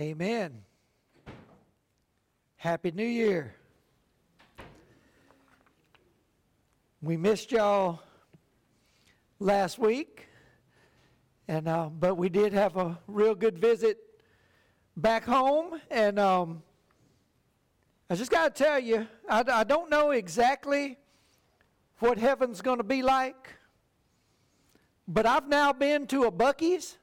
Amen. Happy New Year. We missed y'all last week, and uh, but we did have a real good visit back home, and um, I just got to tell you, I, I don't know exactly what heaven's going to be like, but I've now been to a Buc-ee's.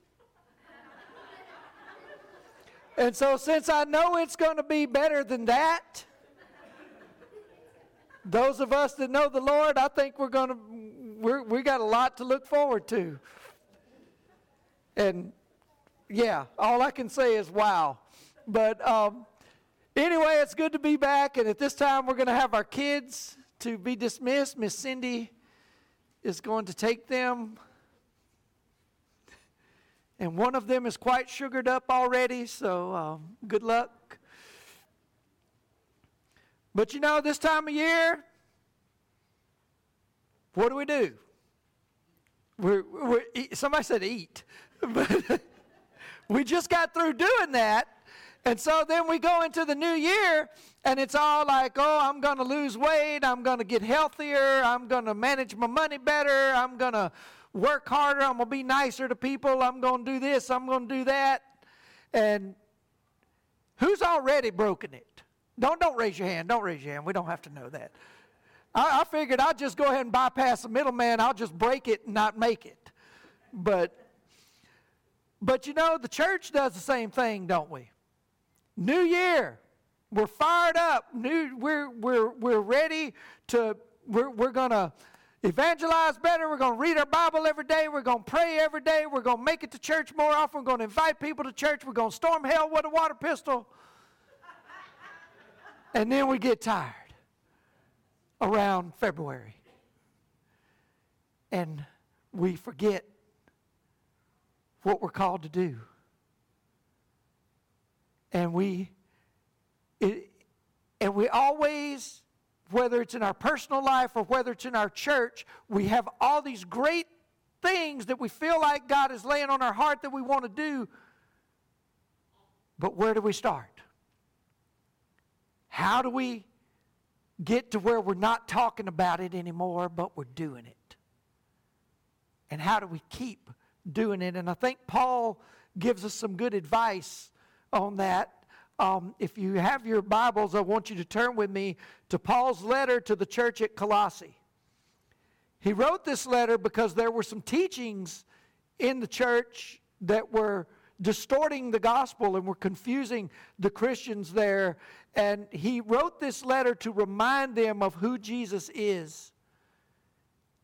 And so, since I know it's going to be better than that, those of us that know the Lord, I think we're going to we're, we got a lot to look forward to. And yeah, all I can say is wow. But um, anyway, it's good to be back. And at this time, we're going to have our kids to be dismissed. Miss Cindy is going to take them and one of them is quite sugared up already, so um, good luck. But you know, this time of year, what do we do? We're, we're somebody said eat, but we just got through doing that. And so then we go into the new year, and it's all like, oh, I'm going to lose weight. I'm going to get healthier. I'm going to manage my money better. I'm going to work harder. I'm going to be nicer to people. I'm going to do this. I'm going to do that. And who's already broken it? Don't, don't raise your hand. Don't raise your hand. We don't have to know that. I, I figured I'd just go ahead and bypass the middleman. I'll just break it and not make it. But, but you know, the church does the same thing, don't we? New year. We're fired up. New, we're, we're, we're ready to, we're, we're going to evangelize better. We're going to read our Bible every day. We're going to pray every day. We're going to make it to church more often. We're going to invite people to church. We're going to storm hell with a water pistol. and then we get tired around February. And we forget what we're called to do. And we it, and we always whether it's in our personal life or whether it's in our church, we have all these great things that we feel like God is laying on our heart that we want to do. But where do we start? How do we get to where we're not talking about it anymore, but we're doing it? And how do we keep doing it? And I think Paul gives us some good advice on that um, if you have your Bibles, I want you to turn with me to Paul's letter to the church at Colossae. He wrote this letter because there were some teachings in the church that were distorting the gospel and were confusing the Christians there. And he wrote this letter to remind them of who Jesus is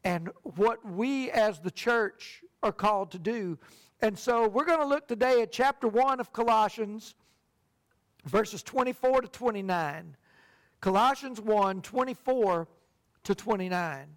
and what we as the church are called to do. And so we're going to look today at chapter 1 of Colossians verses 24 to 29. Colossians 1 24 to 29.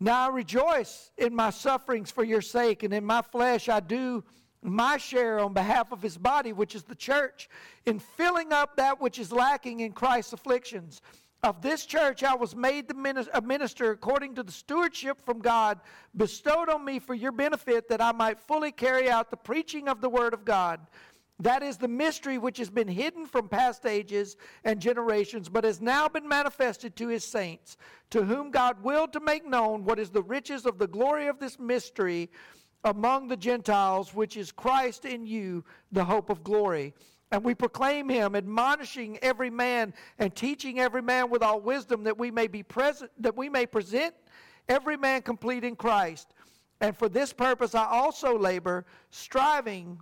Now I rejoice in my sufferings for your sake, and in my flesh I do my share on behalf of his body, which is the church, in filling up that which is lacking in Christ's afflictions. Of this church I was made the a minister according to the stewardship from God bestowed on me for your benefit, that I might fully carry out the preaching of the word of God. That is the mystery which has been hidden from past ages and generations, but has now been manifested to his saints, to whom God willed to make known what is the riches of the glory of this mystery among the Gentiles, which is Christ in you, the hope of glory. And we proclaim him, admonishing every man and teaching every man with all wisdom that we may be present, that we may present every man complete in Christ. And for this purpose I also labor, striving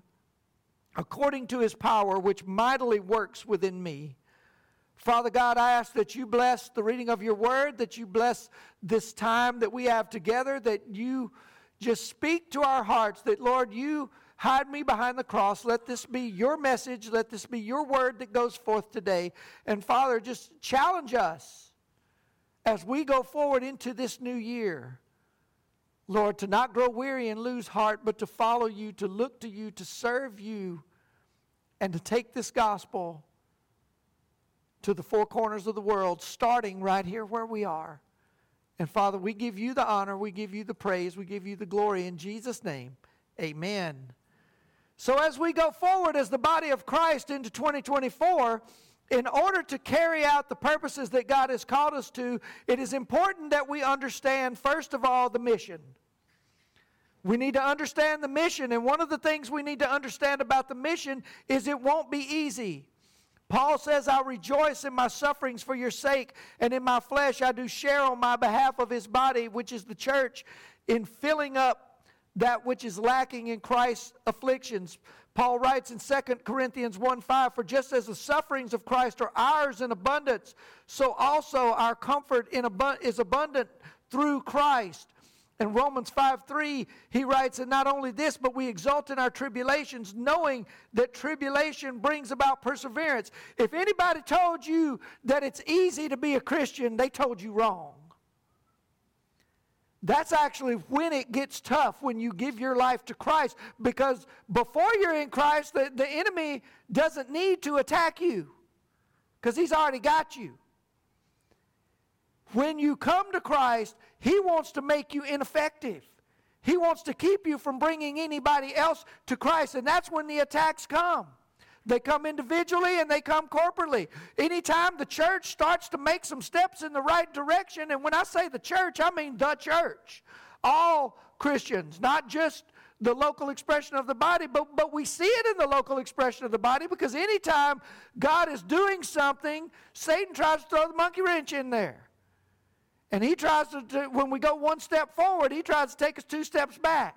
according to his power, which mightily works within me. Father God, I ask that you bless the reading of your word, that you bless this time that we have together, that you just speak to our hearts, that Lord, you hide me behind the cross. Let this be your message. Let this be your word that goes forth today. And Father, just challenge us as we go forward into this new year. Lord, to not grow weary and lose heart, but to follow you, to look to you, to serve you, and to take this gospel to the four corners of the world, starting right here where we are. And Father, we give you the honor, we give you the praise, we give you the glory in Jesus' name. Amen. So, as we go forward as the body of Christ into 2024, in order to carry out the purposes that God has called us to, it is important that we understand, first of all, the mission. We need to understand the mission, and one of the things we need to understand about the mission is it won't be easy. Paul says, I rejoice in my sufferings for your sake, and in my flesh I do share on my behalf of his body, which is the church, in filling up that which is lacking in Christ's afflictions. Paul writes in 2 Corinthians 1 5, For just as the sufferings of Christ are ours in abundance, so also our comfort in abu- is abundant through Christ. In Romans 5 3, he writes, And not only this, but we exult in our tribulations, knowing that tribulation brings about perseverance. If anybody told you that it's easy to be a Christian, they told you wrong. That's actually when it gets tough, when you give your life to Christ. Because before you're in Christ, the, the enemy doesn't need to attack you because he's already got you. When you come to Christ, He wants to make you ineffective. He wants to keep you from bringing anybody else to Christ, and that's when the attacks come. They come individually and they come corporately. Anytime the church starts to make some steps in the right direction, and when I say the church, I mean the church, all Christians, not just the local expression of the body, but, but we see it in the local expression of the body because anytime God is doing something, Satan tries to throw the monkey wrench in there. And he tries to, to, when we go one step forward, he tries to take us two steps back.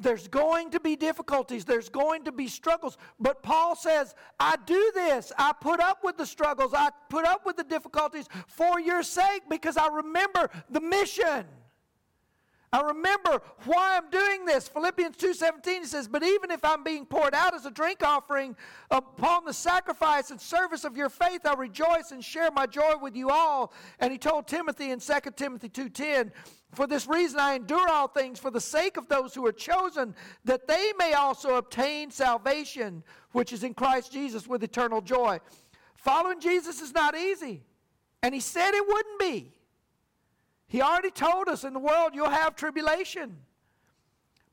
There's going to be difficulties, there's going to be struggles. But Paul says, I do this. I put up with the struggles, I put up with the difficulties for your sake because I remember the mission. I remember why I'm doing this. Philippians 2:17 says, "But even if I'm being poured out as a drink offering upon the sacrifice and service of your faith, I rejoice and share my joy with you all." And he told Timothy in 2 Timothy 2:10, "For this reason I endure all things for the sake of those who are chosen, that they may also obtain salvation, which is in Christ Jesus with eternal joy." Following Jesus is not easy, and he said it wouldn't be. He already told us in the world you'll have tribulation.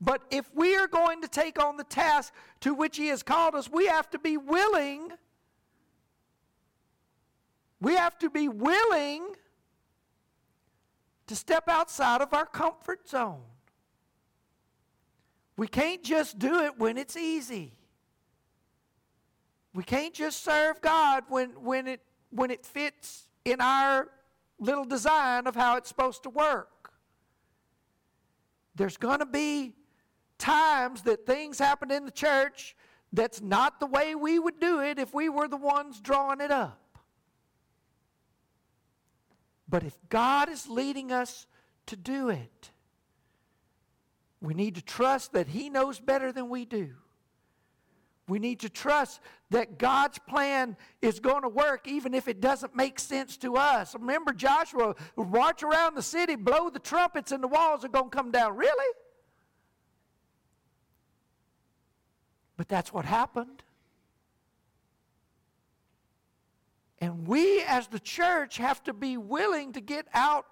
But if we are going to take on the task to which He has called us, we have to be willing. We have to be willing to step outside of our comfort zone. We can't just do it when it's easy. We can't just serve God when, when, it, when it fits in our little design of how it's supposed to work. There's going to be times that things happen in the church that's not the way we would do it if we were the ones drawing it up. But if God is leading us to do it, we need to trust that He knows better than we do. We need to trust that God's plan is going to work even if it doesn't make sense to us. Remember, Joshua march around the city, blow the trumpets, and the walls are going to come down. Really? But that's what happened. And we, as the church, have to be willing to get out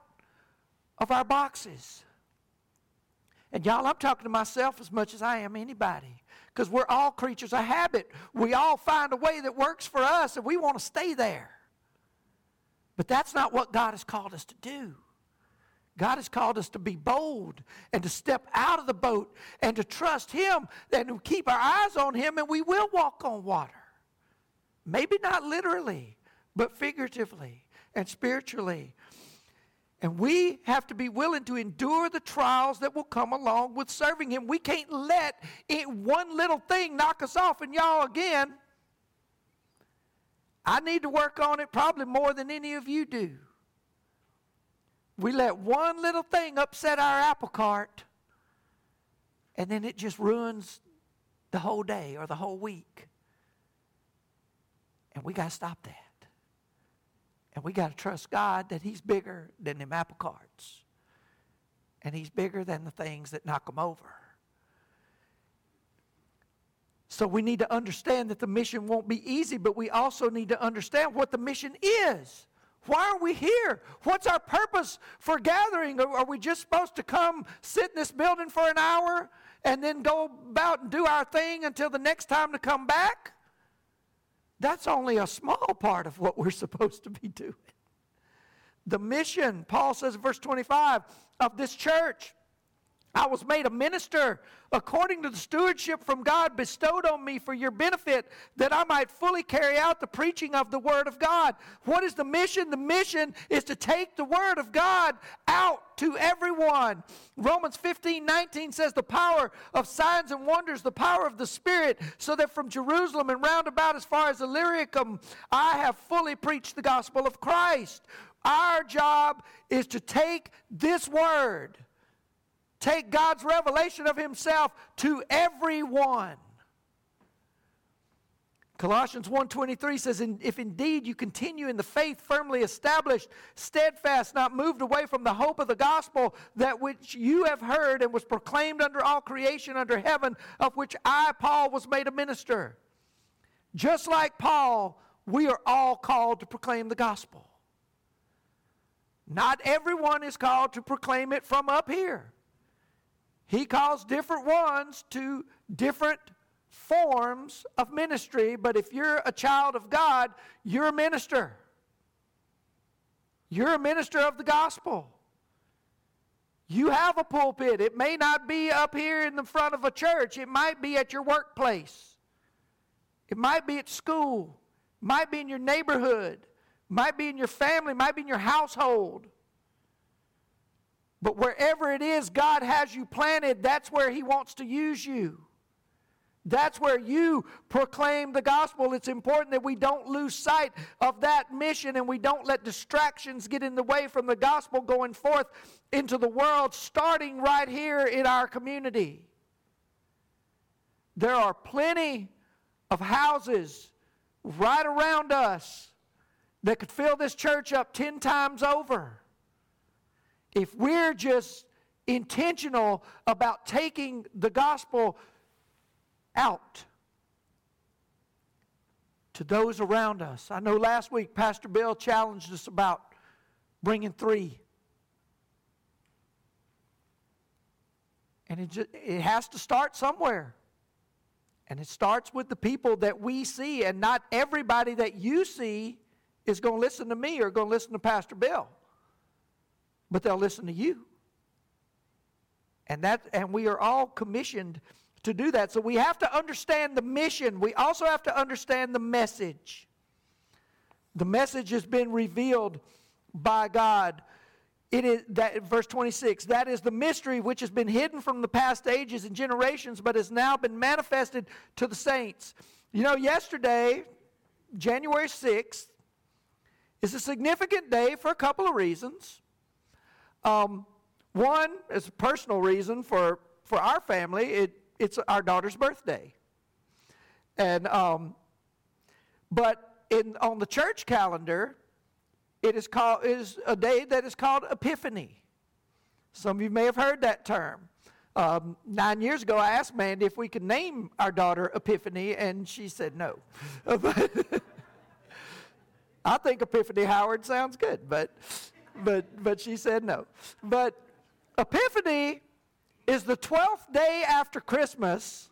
of our boxes. And y'all, I'm talking to myself as much as I am anybody because we're all creatures of habit. We all find a way that works for us and we want to stay there. But that's not what God has called us to do. God has called us to be bold and to step out of the boat and to trust Him and to keep our eyes on Him, and we will walk on water. Maybe not literally, but figuratively and spiritually. And we have to be willing to endure the trials that will come along with serving Him. We can't let it, one little thing knock us off. And y'all, again, I need to work on it probably more than any of you do. We let one little thing upset our apple cart, and then it just ruins the whole day or the whole week. And we got to stop that. And we got to trust God that He's bigger than them apple carts. And He's bigger than the things that knock them over. So we need to understand that the mission won't be easy, but we also need to understand what the mission is. Why are we here? What's our purpose for gathering? Are we just supposed to come sit in this building for an hour and then go about and do our thing until the next time to come back, that's only a small part of what we're supposed to be doing. The mission, Paul says in verse 25, of this church I was made a minister according to the stewardship from God bestowed on me for your benefit, that I might fully carry out the preaching of the Word of God. What is the mission? The mission is to take the Word of God out to everyone. Romans 15 19 says, The power of signs and wonders, the power of the Spirit, so that from Jerusalem and round about as far as Illyricum, I have fully preached the gospel of Christ. Our job is to take this Word Take God's revelation of Himself to everyone. Colossians 1:23 says if indeed you continue in the faith firmly established steadfast not moved away from the hope of the gospel that which you have heard and was proclaimed under all creation under heaven of which I Paul was made a minister. Just like Paul we are all called to proclaim the gospel. Not everyone is called to proclaim it from up here he calls different ones to different forms of ministry, but if you're a child of God, you're a minister. You're a minister of the gospel. You have a pulpit. It may not be up here in the front of a church, it might be at your workplace, it might be at school, it might be in your neighborhood, it might be in your family, it might be in your household. But wherever it is God has you planted, that's where He wants to use you. That's where you proclaim the gospel. It's important that we don't lose sight of that mission and we don't let distractions get in the way from the gospel going forth into the world, starting right here in our community. There are plenty of houses right around us that could fill this church up 10 times over if we're just intentional about taking the gospel out to those around us. I know last week Pastor Bill challenged us about bringing three. And it, just, it has to start somewhere. And it starts with the people that we see, and not everybody that you see is going to listen to me or going to listen to Pastor Bill but they'll listen to you. And that and we are all commissioned to do that. So we have to understand the mission. We also have to understand the message. The message has been revealed by God. It is that verse 26, that is the mystery which has been hidden from the past ages and generations, but has now been manifested to the saints. You know, yesterday, January 6th, is a significant day for a couple of reasons. Um, one is a personal reason for, for our family. It, it's our daughter's birthday. And, um, but in, on the church calendar, it is, called, is a day that is called Epiphany. Some of you may have heard that term. Um, nine years ago, I asked Mandy if we could name our daughter Epiphany, and she said no. I think Epiphany Howard sounds good, but but, but she said no. But Epiphany is the 12th day after Christmas,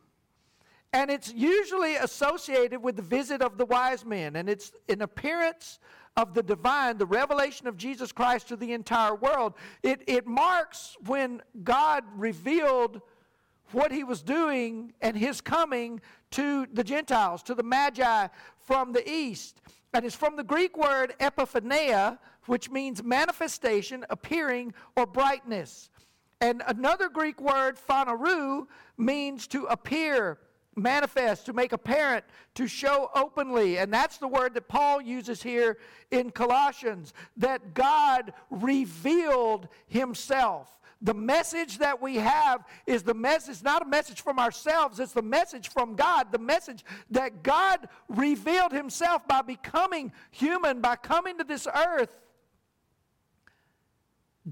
and it's usually associated with the visit of the wise men, and it's an appearance of the divine, the revelation of Jesus Christ to the entire world. It, it marks when God revealed what he was doing and his coming to the Gentiles, to the Magi from the east. And it's from the Greek word epiphaneia, which means manifestation, appearing, or brightness. And another Greek word, phaneroo, means to appear, manifest, to make apparent, to show openly. And that's the word that Paul uses here in Colossians that God revealed himself. The message that we have is the message, not a message from ourselves, it's the message from God, the message that God revealed himself by becoming human, by coming to this earth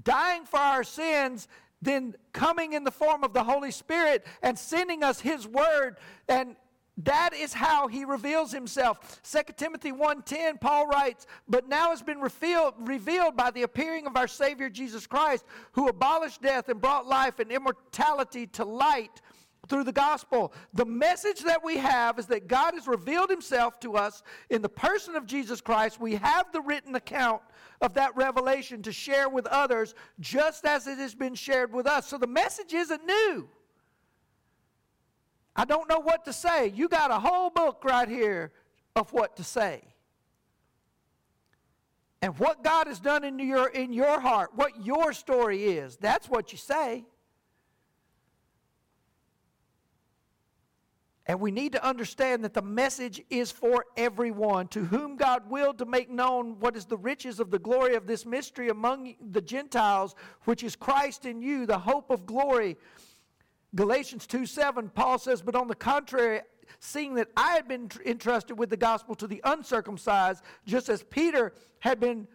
dying for our sins, then coming in the form of the Holy Spirit and sending us His Word. And that is how he reveals himself. 2 Timothy 1:10 Paul writes, "But now has been revealed, revealed by the appearing of our Savior Jesus Christ, who abolished death and brought life and immortality to light, through the gospel. The message that we have is that God has revealed himself to us in the person of Jesus Christ. We have the written account of that revelation to share with others, just as it has been shared with us. So the message isn't new. I don't know what to say. You got a whole book right here of what to say. And what God has done in your, in your heart, what your story is, that's what you say. And we need to understand that the message is for everyone to whom God willed to make known what is the riches of the glory of this mystery among the Gentiles, which is Christ in you, the hope of glory. Galatians 2 7, Paul says, But on the contrary, seeing that I had been entrusted with the gospel to the uncircumcised, just as Peter had been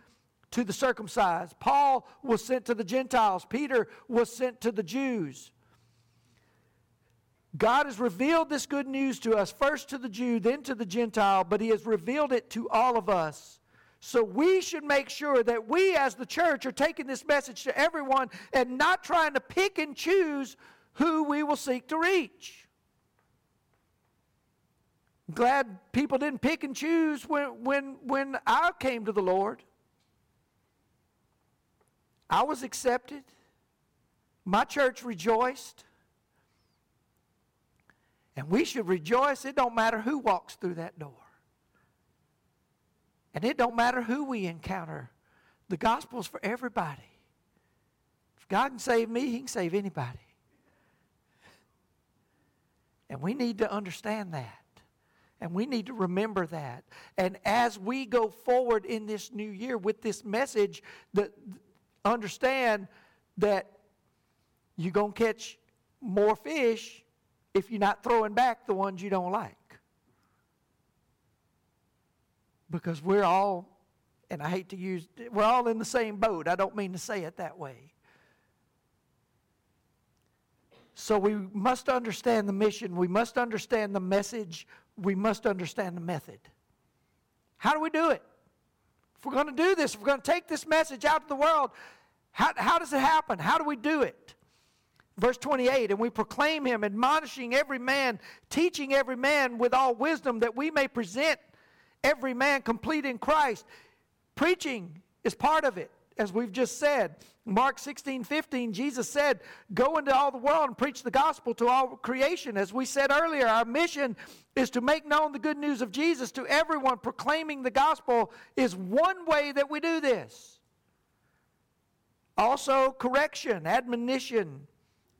to the circumcised. Paul was sent to the Gentiles, Peter was sent to the Jews. God has revealed this good news to us, first to the Jew, then to the Gentile, but He has revealed it to all of us. So we should make sure that we, as the church, are taking this message to everyone and not trying to pick and choose who we will seek to reach. I'm glad people didn't pick and choose when, when, when I came to the Lord. I was accepted. My church rejoiced. And we should rejoice. It don't matter who walks through that door. And it don't matter who we encounter. The gospel is for everybody. If God can save me, he can save anybody. And we need to understand that. And we need to remember that. And as we go forward in this new year with this message, that understand that you're going to catch more fish if you're not throwing back the ones you don't like. Because we're all, and I hate to use, we're all in the same boat. I don't mean to say it that way. So we must understand the mission, we must understand the message, we must understand the method. How do we do it? If we're going to do this, if we're going to take this message out to the world, how, how does it happen? How do we do it? Verse 28 And we proclaim him, admonishing every man, teaching every man with all wisdom, that we may present every man complete in Christ. Preaching is part of it, as we've just said. Mark 16, 15, Jesus said, Go into all the world and preach the gospel to all creation. As we said earlier, our mission is to make known the good news of Jesus to everyone. Proclaiming the gospel is one way that we do this. Also, correction, admonition,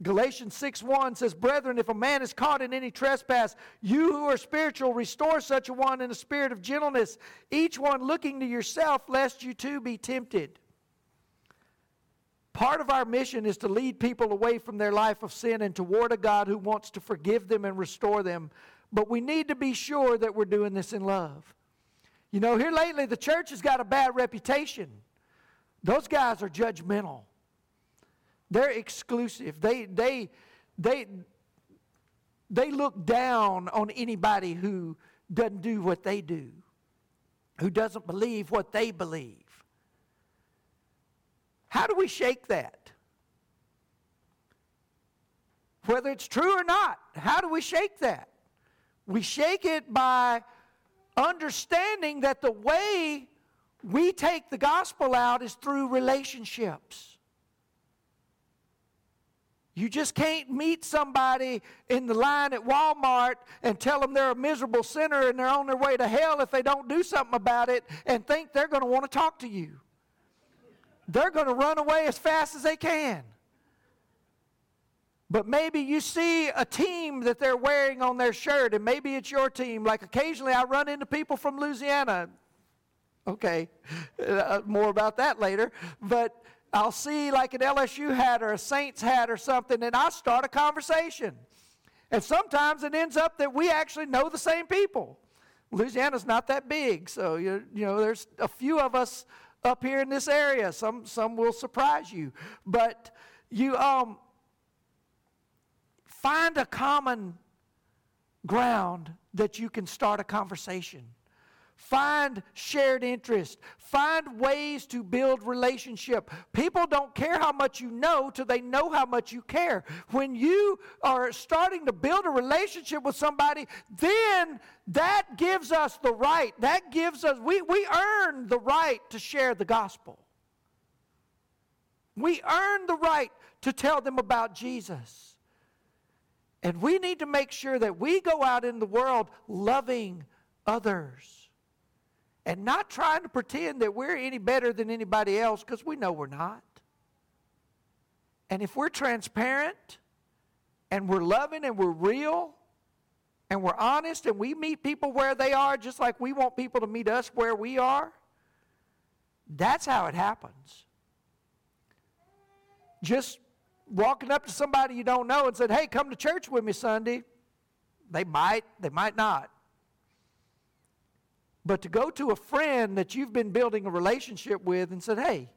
Galatians 6 1 says, Brethren, if a man is caught in any trespass, you who are spiritual, restore such a one in a spirit of gentleness, each one looking to yourself, lest you too be tempted. Part of our mission is to lead people away from their life of sin and toward a God who wants to forgive them and restore them. But we need to be sure that we're doing this in love. You know, here lately, the church has got a bad reputation. Those guys are judgmental. They're exclusive. They, they, they, they look down on anybody who doesn't do what they do, who doesn't believe what they believe. How do we shake that? Whether it's true or not, how do we shake that? We shake it by understanding that the way we take the gospel out is through relationships. You just can't meet somebody in the line at Walmart and tell them they're a miserable sinner and they're on their way to hell if they don't do something about it and think they're going to want to talk to you. They're going to run away as fast as they can. But maybe you see a team that they're wearing on their shirt, and maybe it's your team. Like occasionally I run into people from Louisiana. Okay, uh, more about that later. But I'll see like an LSU hat or a Saints hat or something, and I start a conversation. And sometimes it ends up that we actually know the same people. Louisiana's not that big, so you, you know there's a few of us up here in this area. Some some will surprise you, but you um find a common ground that you can start a conversation. Find shared interest. Find ways to build relationship. People don't care how much you know till they know how much you care. When you are starting to build a relationship with somebody, then that gives us the right. That gives us, we, we earn the right to share the gospel. We earn the right to tell them about Jesus. And we need to make sure that we go out in the world loving others and not trying to pretend that we're any better than anybody else because we know we're not. And if we're transparent and we're loving and we're real and we're honest and we meet people where they are just like we want people to meet us where we are, that's how it happens. Just walking up to somebody you don't know and said, Hey, come to church with me Sunday. They might, they might not. But to go to a friend that you've been building a relationship with and said, Hey,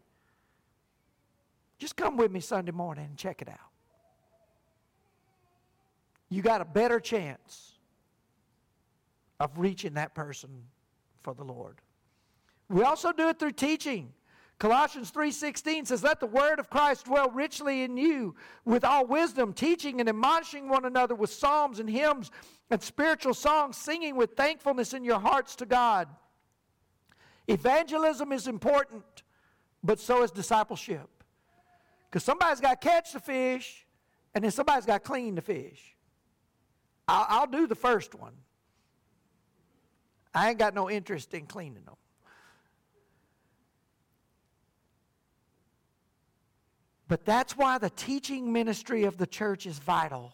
just come with me Sunday morning and check it out. You got a better chance of reaching that person for the Lord. We also do it through teaching. Colossians 3:16 says let the word of Christ dwell richly in you with all wisdom teaching and admonishing one another with psalms and hymns and spiritual songs singing with thankfulness in your hearts to God. Evangelism is important but so is discipleship. Cuz somebody's got to catch the fish and then somebody's got to clean the fish. I'll, I'll do the first one. I ain't got no interest in cleaning them. But that's why the teaching ministry of the church is vital.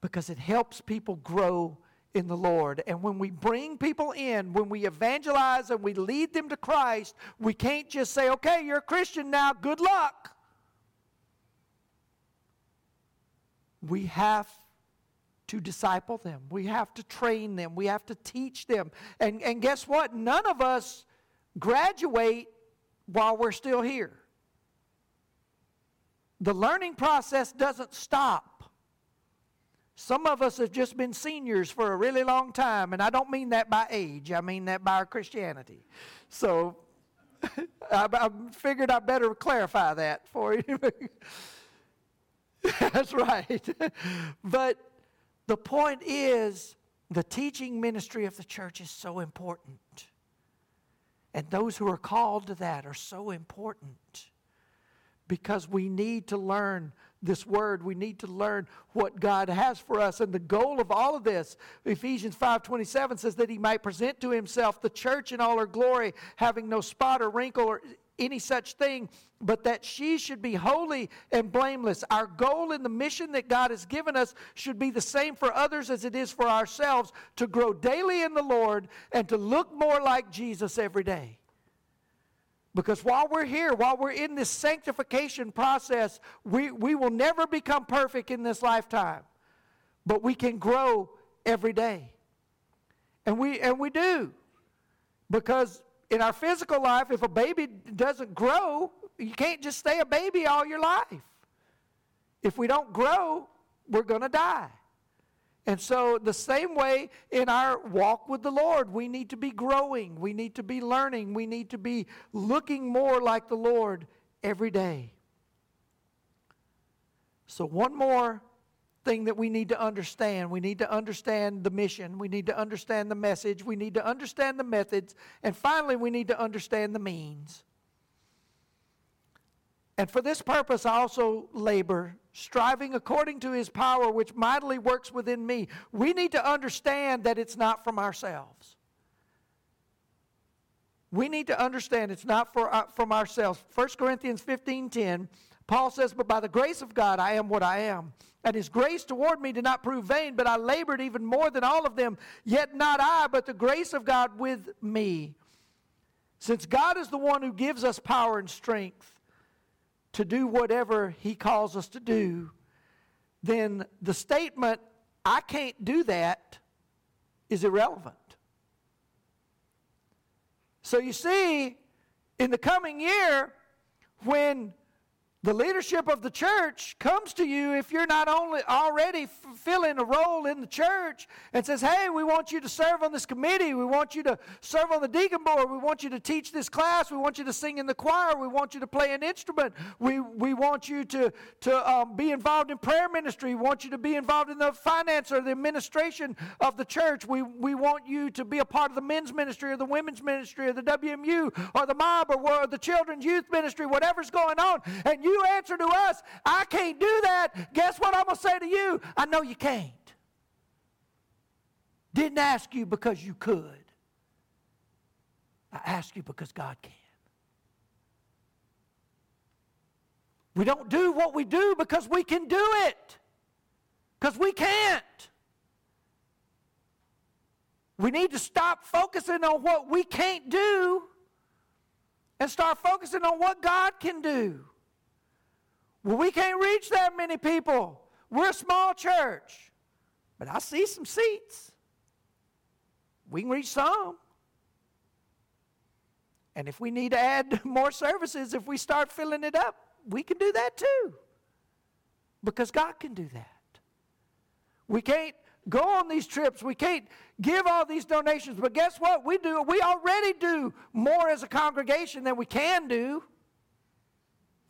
Because it helps people grow in the Lord. And when we bring people in, when we evangelize and we lead them to Christ, we can't just say, okay, you're a Christian now, good luck. We have to disciple them, we have to train them, we have to teach them. And, and guess what? None of us graduate while we're still here the learning process doesn't stop. Some of us have just been seniors for a really long time, and I don't mean that by age, I mean that by our Christianity. So I, I figured I better clarify that for you. That's right. but the point is, the teaching ministry of the church is so important. And those who are called to that are so important because we need to learn this word. We need to learn what god has for us. And the goal of all of this ephesians 5.27 says that he might present to himself the church in all her glory having no spot or wrinkle or any such thing but that she should be holy and blameless. Our goal in the mission that god has given us should be the same for others as it is for ourselves to grow daily in the lord and to look more like jesus every day because while we're here, while we're in this sanctification process, we, we will never become perfect in this lifetime. But we can grow every day. And we, and we do. Because in our physical life, if a baby doesn't grow, you can't just stay a baby all your life. If we don't grow, we're going to die. And so, the same way in our walk with the Lord, we need to be growing, we need to be learning, we need to be looking more like the Lord every day. So, one more thing that we need to understand we need to understand the mission, we need to understand the message, we need to understand the methods, and finally, we need to understand the means. And for this purpose, I also labor, striving according to his power, which mightily works within me. We need to understand that it's not from ourselves. We need to understand it's not for, uh, from ourselves. 1 Corinthians 15 10, Paul says, But by the grace of God, I am what I am. And his grace toward me did not prove vain, but I labored even more than all of them. Yet not I, but the grace of God with me. Since God is the one who gives us power and strength, to do whatever He calls us to do, then the statement, I can't do that, is irrelevant. So you see, in the coming year, when The leadership of the church comes to you if you're not only already filling a role in the church and says, Hey, we want you to serve on this committee. We want you to serve on the deacon board. We want you to teach this class. We want you to sing in the choir. We want you to play an instrument. We, we want you to, to um, be involved in prayer ministry. We want you to be involved in the finance or the administration of the church. We, we want you to be a part of the men's ministry or the women's ministry or the WMU or the mob or, or the children's youth ministry, whatever's going on. And you you answer to us, I can't do that, guess what I'm going to say to you? I know you can't. Didn't ask you because you could. I ask you because God can. We don't do what we do because we can do it. Because we can't. We need to stop focusing on what we can't do and start focusing on what God can do. Well, we can't reach that many people. We're a small church. But I see some seats. We can reach some. And if we need to add more services, if we start filling it up, we can do that too. Because God can do that. We can't go on these trips. We can't give all these donations. But guess what? We do. We already do more as a congregation than we can do.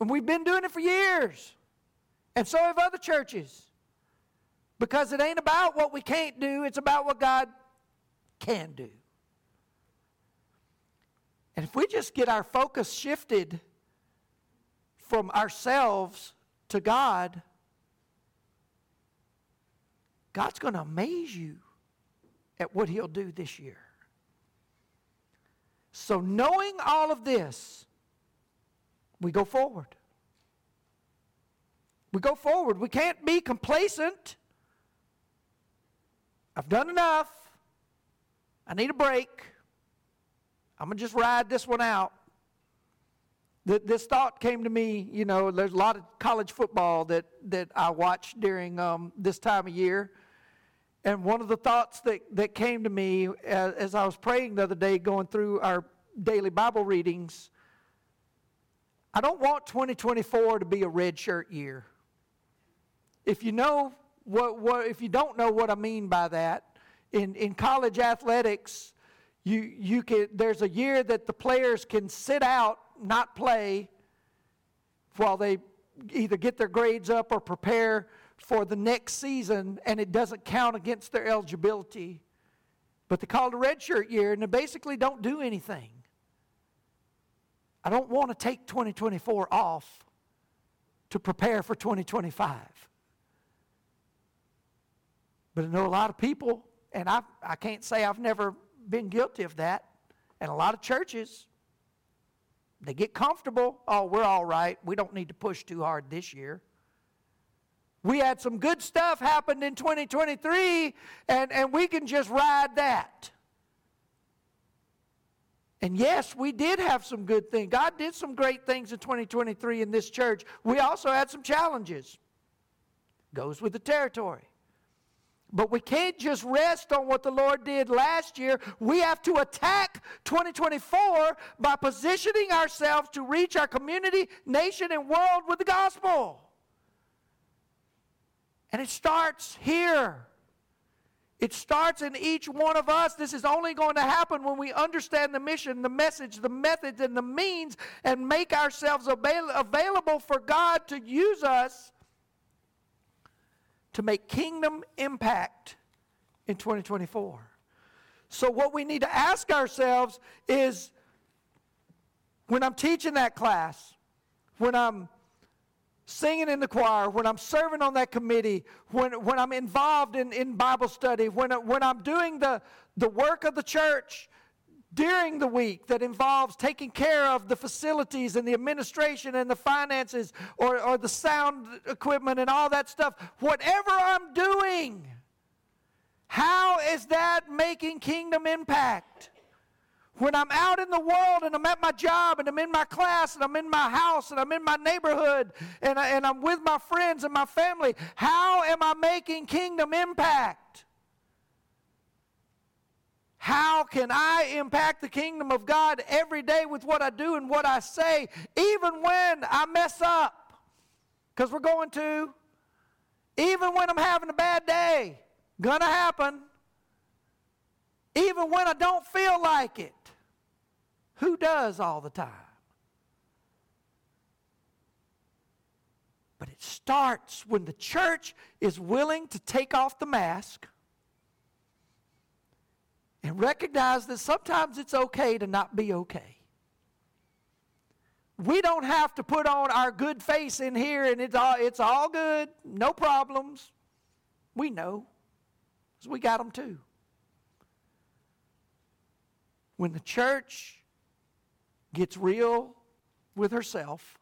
And we've been doing it for years. And so have other churches. Because it ain't about what we can't do, it's about what God can do. And if we just get our focus shifted from ourselves to God, God's going to amaze you at what He'll do this year. So, knowing all of this, we go forward. We go forward. We can't be complacent. I've done enough. I need a break. I'm going to just ride this one out. This thought came to me, you know, there's a lot of college football that, that I watch during um, this time of year. And one of the thoughts that, that came to me as, as I was praying the other day, going through our daily Bible readings, I don't want 2024 to be a red shirt year. If you know what, what if you don't know what I mean by that, in, in college athletics, you, you can, there's a year that the players can sit out, not play, while they either get their grades up or prepare for the next season, and it doesn't count against their eligibility. But they call it a redshirt year, and they basically don't do anything. I don't want to take 2024 off to prepare for 2025. But I know a lot of people, and I, I can't say I've never been guilty of that, and a lot of churches, they get comfortable. Oh, we're all right. We don't need to push too hard this year. We had some good stuff happened in 2023, and, and we can just ride that. And yes, we did have some good things. God did some great things in 2023 in this church. We also had some challenges. Goes with the territory. But we can't just rest on what the Lord did last year. We have to attack 2024 by positioning ourselves to reach our community, nation, and world with the gospel. And it starts here. It starts in each one of us. This is only going to happen when we understand the mission, the message, the methods, and the means, and make ourselves avail- available for God to use us to make kingdom impact in 2024. So, what we need to ask ourselves is when I'm teaching that class, when I'm singing in the choir, when I'm serving on that committee, when, when I'm involved in, in Bible study, when, when I'm doing the, the work of the church during the week that involves taking care of the facilities and the administration and the finances or, or the sound equipment and all that stuff, whatever I'm doing, how is that making kingdom impact? When I'm out in the world and I'm at my job and I'm in my class and I'm in my house and I'm in my neighborhood and, I, and I'm with my friends and my family, how am I making kingdom impact? How can I impact the kingdom of God every day with what I do and what I say, even when I mess up? because we're going to. Even when I'm having a bad day, gonna happen. Even when I don't feel like it. Who does all the time? But it starts when the church is willing to take off the mask and recognize that sometimes it's okay to not be okay. We don't have to put on our good face in here and it's all, it's all good, no problems. We know, because we got them too. When the church gets real with herself,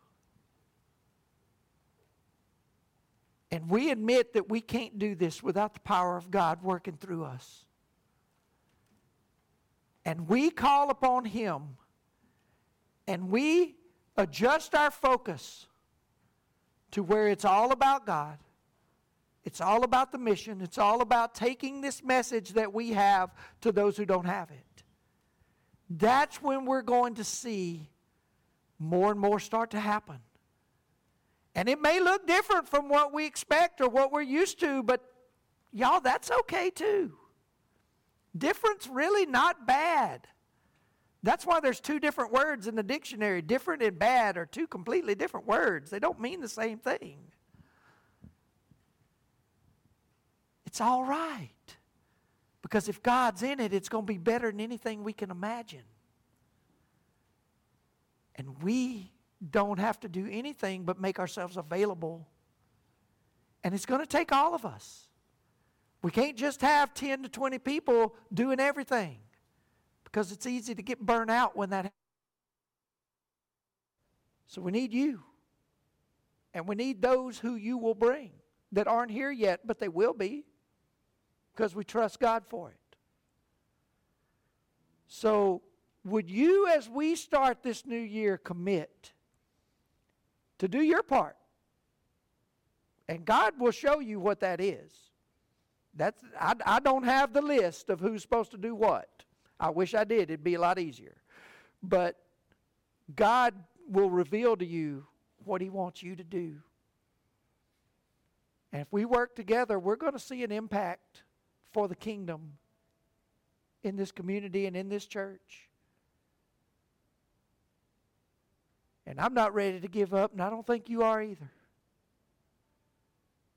and we admit that we can't do this without the power of God working through us, and we call upon Him, and we adjust our focus to where it's all about God. It's all about the mission. It's all about taking this message that we have to those who don't have it. That's when we're going to see more and more start to happen. And it may look different from what we expect or what we're used to, but y'all, that's okay too. Difference really not bad. That's why there's two different words in the dictionary. Different and bad are two completely different words. They don't mean the same thing. It's all right. Because if God's in it, it's going to be better than anything we can imagine. And we don't have to do anything but make ourselves available. And it's going to take all of us. We can't just have 10 to 20 people doing everything because it's easy to get burnt out when that happens. So we need you. And we need those who you will bring that aren't here yet, but they will be because we trust God for it. So, would you, as we start this new year, commit to do your part? And God will show you what that is. That's, I, I don't have the list of who's supposed to do what. I wish I did. It'd be a lot easier. But God will reveal to you what He wants you to do. And if we work together, we're going to see an impact for the kingdom in this community and in this church. And I'm not ready to give up, and I don't think you are either.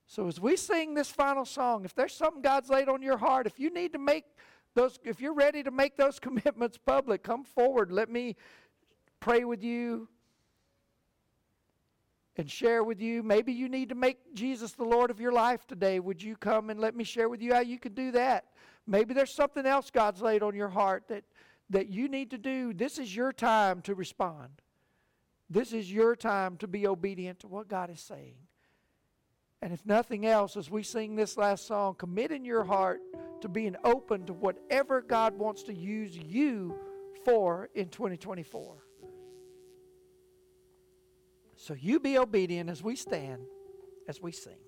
So as we sing this final song, if there's something God's laid on your heart, if you need to make those, if you're ready to make those commitments public, come forward. Let me pray with you and share with you. Maybe you need to make Jesus the Lord of your life today. Would you come and let me share with you how you can do that? Maybe there's something else God's laid on your heart that, that you need to do. This is your time to respond. This is your time to be obedient to what God is saying. And if nothing else, as we sing this last song, commit in your heart to being open to whatever God wants to use you for in 2024. So you be obedient as we stand, as we sing.